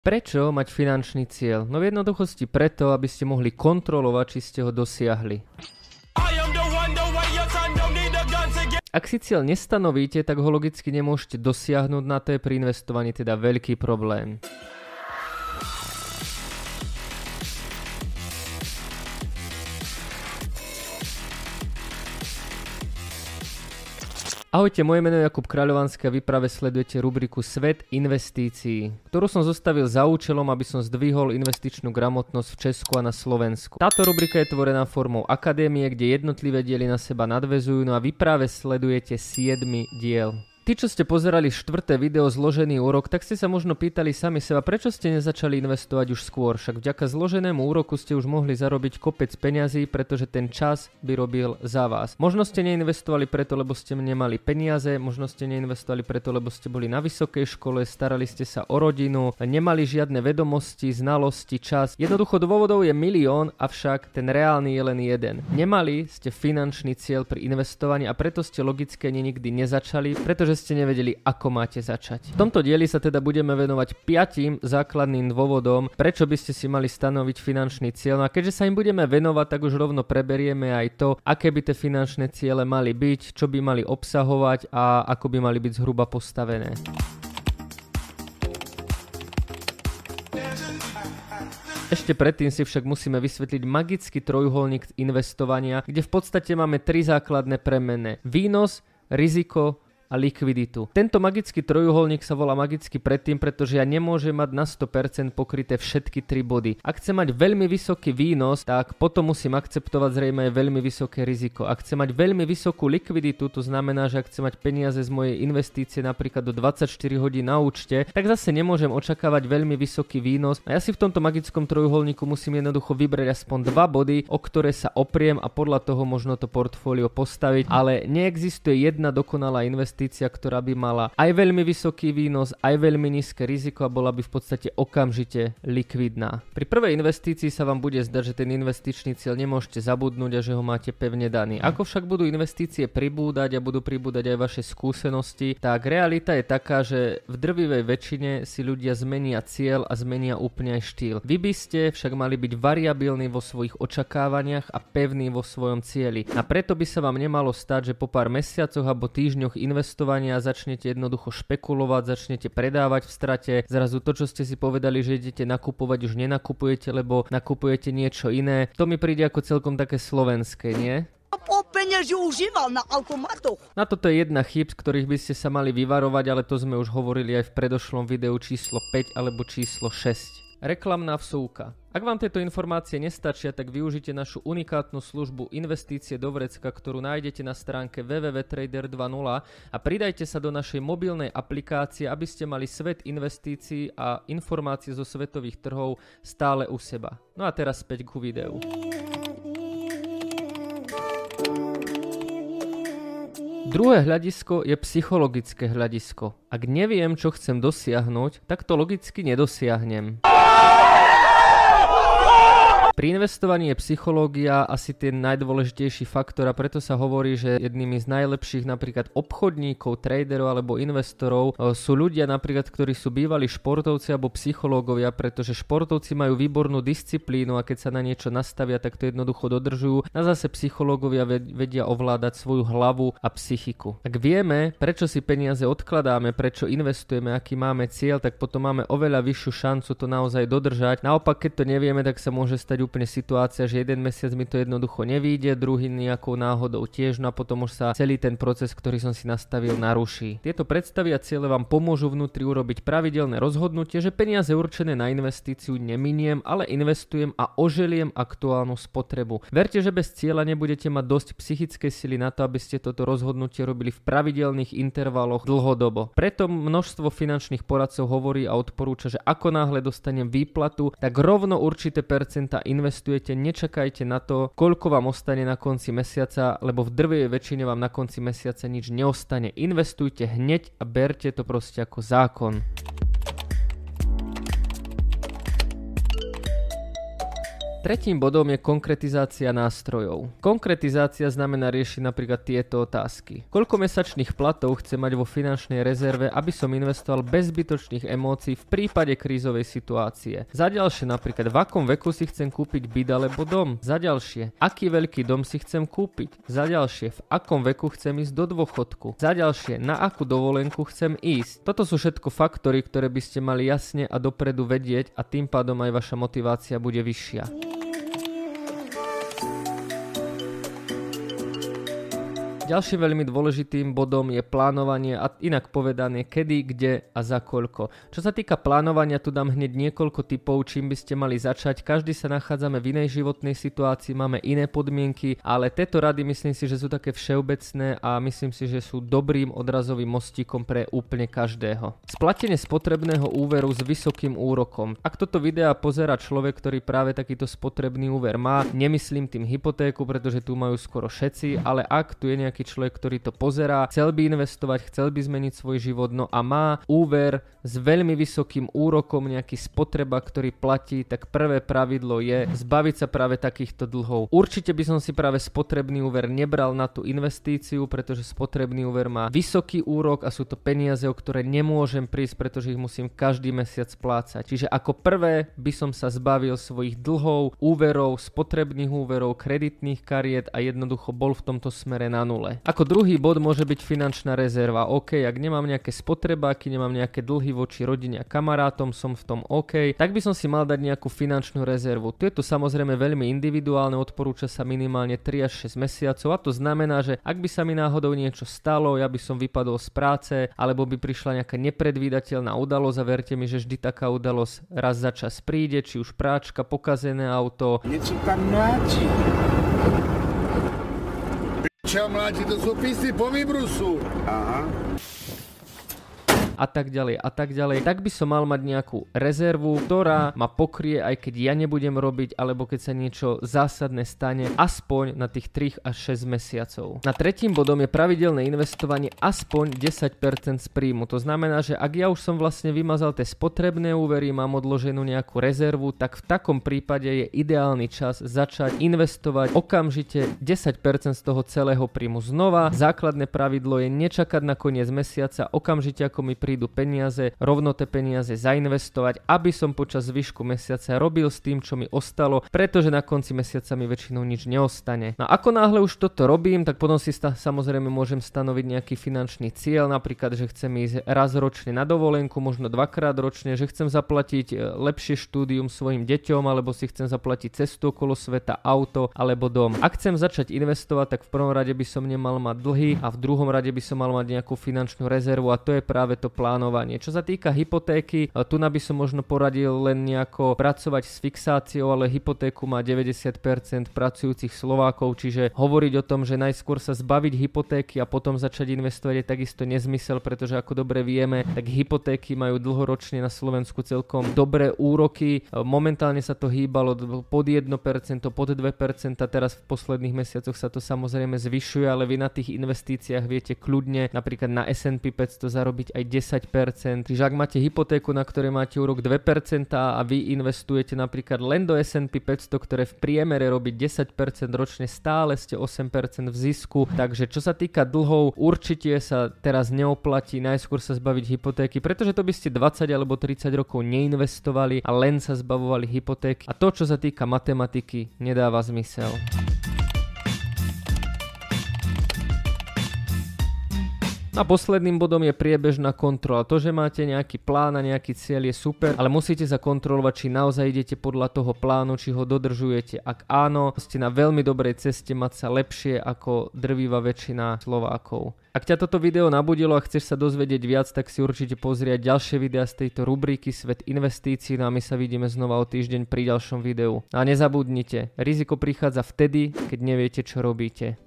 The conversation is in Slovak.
Prečo mať finančný cieľ? No v jednoduchosti preto, aby ste mohli kontrolovať, či ste ho dosiahli. Ak si cieľ nestanovíte, tak ho logicky nemôžete dosiahnuť, na to je pri investovaní teda veľký problém. Ahojte, moje meno je Jakub Kráľovanský a vy práve sledujete rubriku Svet investícií, ktorú som zostavil za účelom, aby som zdvihol investičnú gramotnosť v Česku a na Slovensku. Táto rubrika je tvorená formou akadémie, kde jednotlivé diely na seba nadvezujú, no a vy práve sledujete 7 diel. Tí, čo ste pozerali štvrté video zložený úrok, tak ste sa možno pýtali sami seba, prečo ste nezačali investovať už skôr. Však vďaka zloženému úroku ste už mohli zarobiť kopec peňazí, pretože ten čas by robil za vás. Možno ste neinvestovali preto, lebo ste nemali peniaze, možno ste neinvestovali preto, lebo ste boli na vysokej škole, starali ste sa o rodinu, nemali žiadne vedomosti, znalosti, čas. Jednoducho dôvodov je milión, avšak ten reálny je len jeden. Nemali ste finančný cieľ pri investovaní a preto ste logicky nikdy nezačali, pretože že ste nevedeli, ako máte začať. V tomto dieli sa teda budeme venovať piatim základným dôvodom, prečo by ste si mali stanoviť finančný cieľ. No a keďže sa im budeme venovať, tak už rovno preberieme aj to, aké by tie finančné ciele mali byť, čo by mali obsahovať a ako by mali byť zhruba postavené. Ešte predtým si však musíme vysvetliť magický trojuholník investovania, kde v podstate máme tri základné premene. Výnos, riziko a likviditu. Tento magický trojuholník sa volá magický predtým, pretože ja nemôžem mať na 100% pokryté všetky tri body. Ak chcem mať veľmi vysoký výnos, tak potom musím akceptovať zrejme aj veľmi vysoké riziko. Ak chcem mať veľmi vysokú likviditu, to znamená, že ak chcem mať peniaze z mojej investície napríklad do 24 hodín na účte, tak zase nemôžem očakávať veľmi vysoký výnos. A ja si v tomto magickom trojuholníku musím jednoducho vybrať aspoň dva body, o ktoré sa opriem a podľa toho možno to portfólio postaviť, ale neexistuje jedna dokonalá investícia investícia, ktorá by mala aj veľmi vysoký výnos, aj veľmi nízke riziko a bola by v podstate okamžite likvidná. Pri prvej investícii sa vám bude zdať, že ten investičný cieľ nemôžete zabudnúť a že ho máte pevne daný. Ako však budú investície pribúdať a budú pribúdať aj vaše skúsenosti, tak realita je taká, že v drvivej väčšine si ľudia zmenia cieľ a zmenia úplne aj štýl. Vy by ste však mali byť variabilní vo svojich očakávaniach a pevní vo svojom cieli. A preto by sa vám nemalo stať, že po pár mesiacoch alebo týždňoch investovania investovania začnete jednoducho špekulovať, začnete predávať v strate, zrazu to, čo ste si povedali, že idete nakupovať, už nenakupujete, lebo nakupujete niečo iné. To mi príde ako celkom také slovenské, nie? pol peňazí užíval na automatoch. Na toto je jedna chyb, z ktorých by ste sa mali vyvarovať, ale to sme už hovorili aj v predošlom videu číslo 5 alebo číslo 6. Reklamná vsúka. Ak vám tieto informácie nestačia, tak využite našu unikátnu službu Investície do vrecka, ktorú nájdete na stránke www.trader 2.0 a pridajte sa do našej mobilnej aplikácie, aby ste mali svet investícií a informácie zo svetových trhov stále u seba. No a teraz späť ku videu. Druhé hľadisko je psychologické hľadisko. Ak neviem, čo chcem dosiahnuť, tak to logicky nedosiahnem. Oh! Pri investovaní je psychológia asi ten najdôležitejší faktor a preto sa hovorí, že jednými z najlepších napríklad obchodníkov, traderov alebo investorov e, sú ľudia napríklad, ktorí sú bývali športovci alebo psychológovia, pretože športovci majú výbornú disciplínu a keď sa na niečo nastavia, tak to jednoducho dodržujú. A zase psychológovia vedia ovládať svoju hlavu a psychiku. Ak vieme, prečo si peniaze odkladáme, prečo investujeme, aký máme cieľ, tak potom máme oveľa vyššiu šancu to naozaj dodržať. Naopak, keď to nevieme, tak sa môže stať úplne situácia, že jeden mesiac mi to jednoducho nevíde, druhý nejakou náhodou tiež, no a potom už sa celý ten proces, ktorý som si nastavil, naruší. Tieto predstavy a ciele vám pomôžu vnútri urobiť pravidelné rozhodnutie, že peniaze určené na investíciu neminiem, ale investujem a oželiem aktuálnu spotrebu. Verte, že bez cieľa nebudete mať dosť psychickej sily na to, aby ste toto rozhodnutie robili v pravidelných intervaloch dlhodobo. Preto množstvo finančných poradcov hovorí a odporúča, že ako náhle dostanem výplatu, tak rovno určité percenta investujete, nečakajte na to, koľko vám ostane na konci mesiaca, lebo v drvej väčšine vám na konci mesiaca nič neostane. Investujte hneď a berte to proste ako zákon. Tretím bodom je konkretizácia nástrojov. Konkretizácia znamená riešiť napríklad tieto otázky. Koľko mesačných platov chce mať vo finančnej rezerve, aby som investoval bez zbytočných emócií v prípade krízovej situácie? Za ďalšie napríklad, v akom veku si chcem kúpiť byt alebo dom? Za ďalšie, aký veľký dom si chcem kúpiť? Za ďalšie, v akom veku chcem ísť do dôchodku? Za ďalšie, na akú dovolenku chcem ísť? Toto sú všetko faktory, ktoré by ste mali jasne a dopredu vedieť a tým pádom aj vaša motivácia bude vyššia. Ďalším veľmi dôležitým bodom je plánovanie a inak povedané kedy, kde a za koľko. Čo sa týka plánovania, tu dám hneď niekoľko typov, čím by ste mali začať. Každý sa nachádzame v inej životnej situácii, máme iné podmienky, ale tieto rady myslím si, že sú také všeobecné a myslím si, že sú dobrým odrazovým mostíkom pre úplne každého. Splatenie spotrebného úveru s vysokým úrokom. Ak toto videa pozera človek, ktorý práve takýto spotrebný úver má, nemyslím tým hypotéku, pretože tu majú skoro všetci, ale ak tu je nejaký nejaký človek, ktorý to pozerá, chcel by investovať, chcel by zmeniť svoj život, no a má úver s veľmi vysokým úrokom, nejaký spotreba, ktorý platí, tak prvé pravidlo je zbaviť sa práve takýchto dlhov. Určite by som si práve spotrebný úver nebral na tú investíciu, pretože spotrebný úver má vysoký úrok a sú to peniaze, o ktoré nemôžem prísť, pretože ich musím každý mesiac splácať. Čiže ako prvé by som sa zbavil svojich dlhov, úverov, spotrebných úverov, kreditných kariet a jednoducho bol v tomto smere na nule nule. Ako druhý bod môže byť finančná rezerva. OK, ak nemám nejaké spotrebáky, nemám nejaké dlhy voči rodine a kamarátom, som v tom OK, tak by som si mal dať nejakú finančnú rezervu. Tu je to samozrejme veľmi individuálne, odporúča sa minimálne 3 až 6 mesiacov a to znamená, že ak by sa mi náhodou niečo stalo, ja by som vypadol z práce, alebo by prišla nejaká nepredvídateľná udalosť a verte mi, že vždy taká udalosť raz za čas príde, či už práčka, pokazené auto. Niečo tam náči. Čo mladí, to sú pisy po vybrusu. Aha a tak ďalej a tak ďalej, tak by som mal mať nejakú rezervu, ktorá ma pokrie aj keď ja nebudem robiť alebo keď sa niečo zásadné stane aspoň na tých 3 až 6 mesiacov. Na tretím bodom je pravidelné investovanie aspoň 10% z príjmu. To znamená, že ak ja už som vlastne vymazal tie spotrebné úvery, mám odloženú nejakú rezervu, tak v takom prípade je ideálny čas začať investovať okamžite 10% z toho celého príjmu. Znova, základné pravidlo je nečakať na koniec mesiaca, okamžite ako mi príde prídu peniaze, rovno tie peniaze zainvestovať, aby som počas zvyšku mesiaca robil s tým, čo mi ostalo, pretože na konci mesiaca mi väčšinou nič neostane. No ako náhle už toto robím, tak potom si sta- samozrejme môžem stanoviť nejaký finančný cieľ, napríklad, že chcem ísť raz ročne na dovolenku, možno dvakrát ročne, že chcem zaplatiť e, lepšie štúdium svojim deťom, alebo si chcem zaplatiť cestu okolo sveta, auto alebo dom. Ak chcem začať investovať, tak v prvom rade by som nemal mať dlhy a v druhom rade by som mal mať nejakú finančnú rezervu a to je práve to plánovanie. Čo sa týka hypotéky, tu na by som možno poradil len nejako pracovať s fixáciou, ale hypotéku má 90% pracujúcich Slovákov, čiže hovoriť o tom, že najskôr sa zbaviť hypotéky a potom začať investovať je takisto nezmysel, pretože ako dobre vieme, tak hypotéky majú dlhoročne na Slovensku celkom dobré úroky. Momentálne sa to hýbalo pod 1%, pod 2%, teraz v posledných mesiacoch sa to samozrejme zvyšuje, ale vy na tých investíciách viete kľudne napríklad na S&P 500 zarobiť aj 10%. Čiže ak máte hypotéku, na ktorej máte úrok 2% a vy investujete napríklad len do S&P 500, ktoré v priemere robí 10% ročne, stále ste 8% v zisku. Takže čo sa týka dlhov, určite sa teraz neoplatí najskôr sa zbaviť hypotéky, pretože to by ste 20 alebo 30 rokov neinvestovali a len sa zbavovali hypotéky. A to, čo sa týka matematiky, nedáva zmysel. A posledným bodom je priebežná kontrola. To, že máte nejaký plán a nejaký cieľ je super, ale musíte sa kontrolovať, či naozaj idete podľa toho plánu, či ho dodržujete. Ak áno, ste na veľmi dobrej ceste mať sa lepšie ako drvíva väčšina Slovákov. Ak ťa toto video nabudilo a chceš sa dozvedieť viac, tak si určite pozrieť ďalšie videá z tejto rubriky Svet investícií no a my sa vidíme znova o týždeň pri ďalšom videu. A nezabudnite, riziko prichádza vtedy, keď neviete, čo robíte.